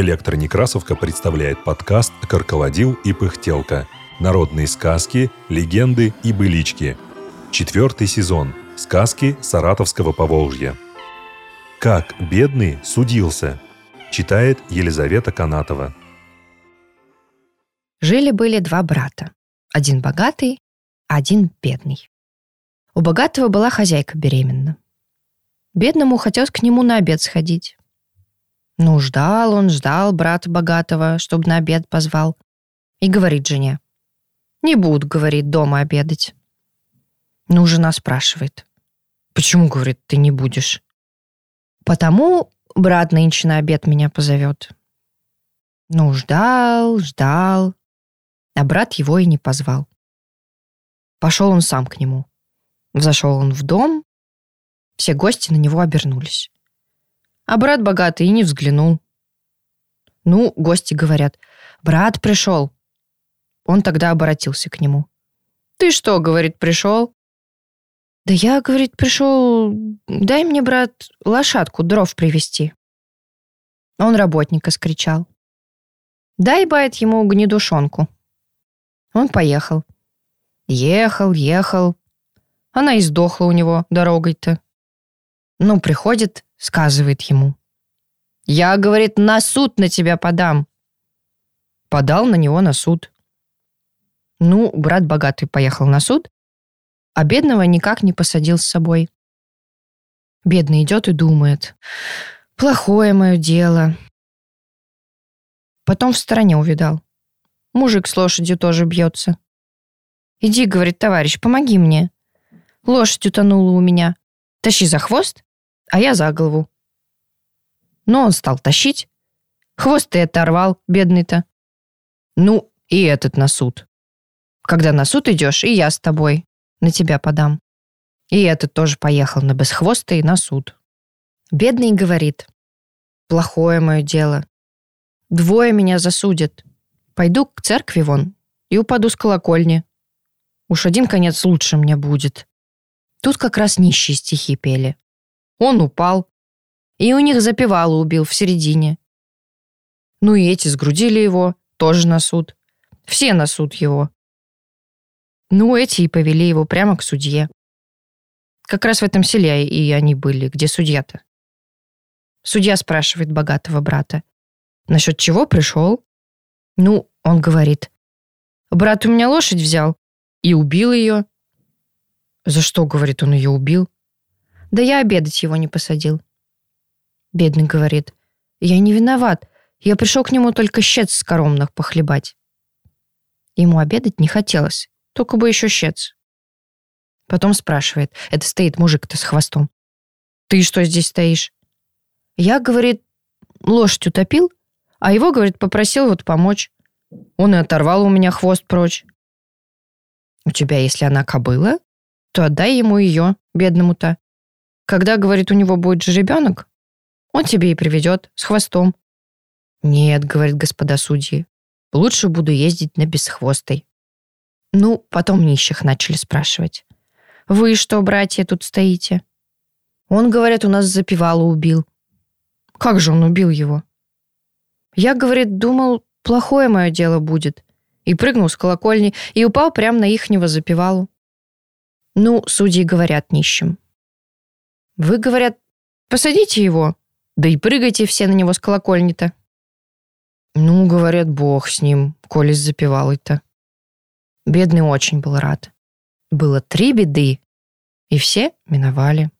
Электронекрасовка представляет подкаст «Карколодил и пыхтелка». Народные сказки, легенды и былички. Четвертый сезон. Сказки Саратовского Поволжья. Как бедный судился. Читает Елизавета Канатова. Жили-были два брата. Один богатый, один бедный. У богатого была хозяйка беременна. Бедному хотелось к нему на обед сходить. Ну, ждал он, ждал брата богатого, чтобы на обед позвал. И говорит жене. «Не буду, — говорит, — дома обедать». Ну, жена спрашивает. «Почему, — говорит, — ты не будешь?» «Потому брат нынче на обед меня позовет». Ну, ждал, ждал, а брат его и не позвал. Пошел он сам к нему. Зашел он в дом, все гости на него обернулись. А брат богатый и не взглянул. Ну, гости говорят, брат пришел. Он тогда обратился к нему. Ты что, говорит, пришел? Да я, говорит, пришел, дай мне, брат, лошадку дров привезти. Он работника скричал. Дай, бает, ему гнедушонку. Он поехал. Ехал, ехал. Она и сдохла у него дорогой-то. Ну, приходит, сказывает ему. Я, говорит, на суд на тебя подам. Подал на него на суд. Ну, брат богатый поехал на суд, а бедного никак не посадил с собой. Бедный идет и думает. Плохое мое дело. Потом в стороне увидал. Мужик с лошадью тоже бьется. Иди, говорит, товарищ, помоги мне. Лошадь утонула у меня. Тащи за хвост, а я за голову. Но он стал тащить. Хвост ты оторвал, бедный-то. Ну, и этот на суд. Когда на суд идешь, и я с тобой. На тебя подам. И этот тоже поехал на бесхвоста и на суд. Бедный говорит. Плохое мое дело. Двое меня засудят. Пойду к церкви вон и упаду с колокольни. Уж один конец лучше мне будет. Тут как раз нищие стихи пели. Он упал. И у них запевало убил в середине. Ну и эти сгрудили его, тоже на суд. Все на суд его. Ну, эти и повели его прямо к судье. Как раз в этом селе и они были, где судья-то. Судья спрашивает богатого брата. Насчет чего пришел? Ну, он говорит. Брат у меня лошадь взял и убил ее. За что, говорит, он ее убил? Да я обедать его не посадил. Бедный говорит, я не виноват. Я пришел к нему только щец с коромных похлебать. Ему обедать не хотелось, только бы еще щец. Потом спрашивает, это стоит мужик-то с хвостом. Ты что здесь стоишь? Я, говорит, лошадь утопил, а его, говорит, попросил вот помочь. Он и оторвал у меня хвост прочь. У тебя, если она кобыла, то отдай ему ее, бедному-то. Когда, говорит, у него будет же ребенок, он тебе и приведет с хвостом. Нет, говорит господа судьи, лучше буду ездить на бесхвостой. Ну, потом нищих начали спрашивать. Вы что, братья, тут стоите? Он, говорят, у нас запивало убил. Как же он убил его? Я, говорит, думал, плохое мое дело будет. И прыгнул с колокольни, и упал прямо на ихнего запивалу. Ну, судьи говорят нищим. Вы, говорят, посадите его, да и прыгайте все на него с колокольни-то. Ну, говорят, бог с ним, коли запевал-то. Бедный очень был рад. Было три беды, и все миновали.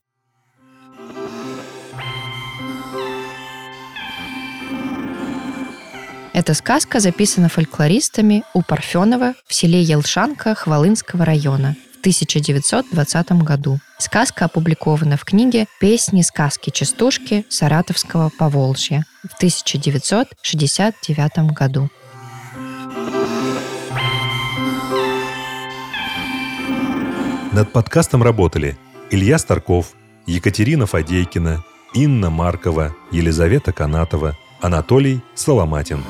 Эта сказка записана фольклористами у Парфенова в селе Елшанка Хвалынского района – 1920 году. Сказка опубликована в книге «Песни, сказки, частушки Саратовского Поволжья» в 1969 году. Над подкастом работали Илья Старков, Екатерина Фадейкина, Инна Маркова, Елизавета Канатова, Анатолий Соломатин.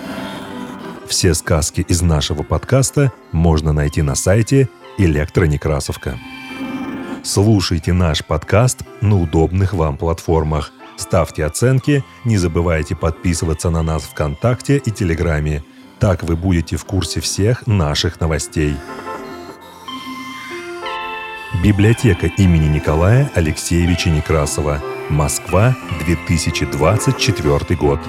Все сказки из нашего подкаста можно найти на сайте – Электронекрасовка. Слушайте наш подкаст на удобных вам платформах ставьте оценки, не забывайте подписываться на нас ВКонтакте и Телеграме. Так вы будете в курсе всех наших новостей. Библиотека имени Николая Алексеевича Некрасова. Москва, 2024 год.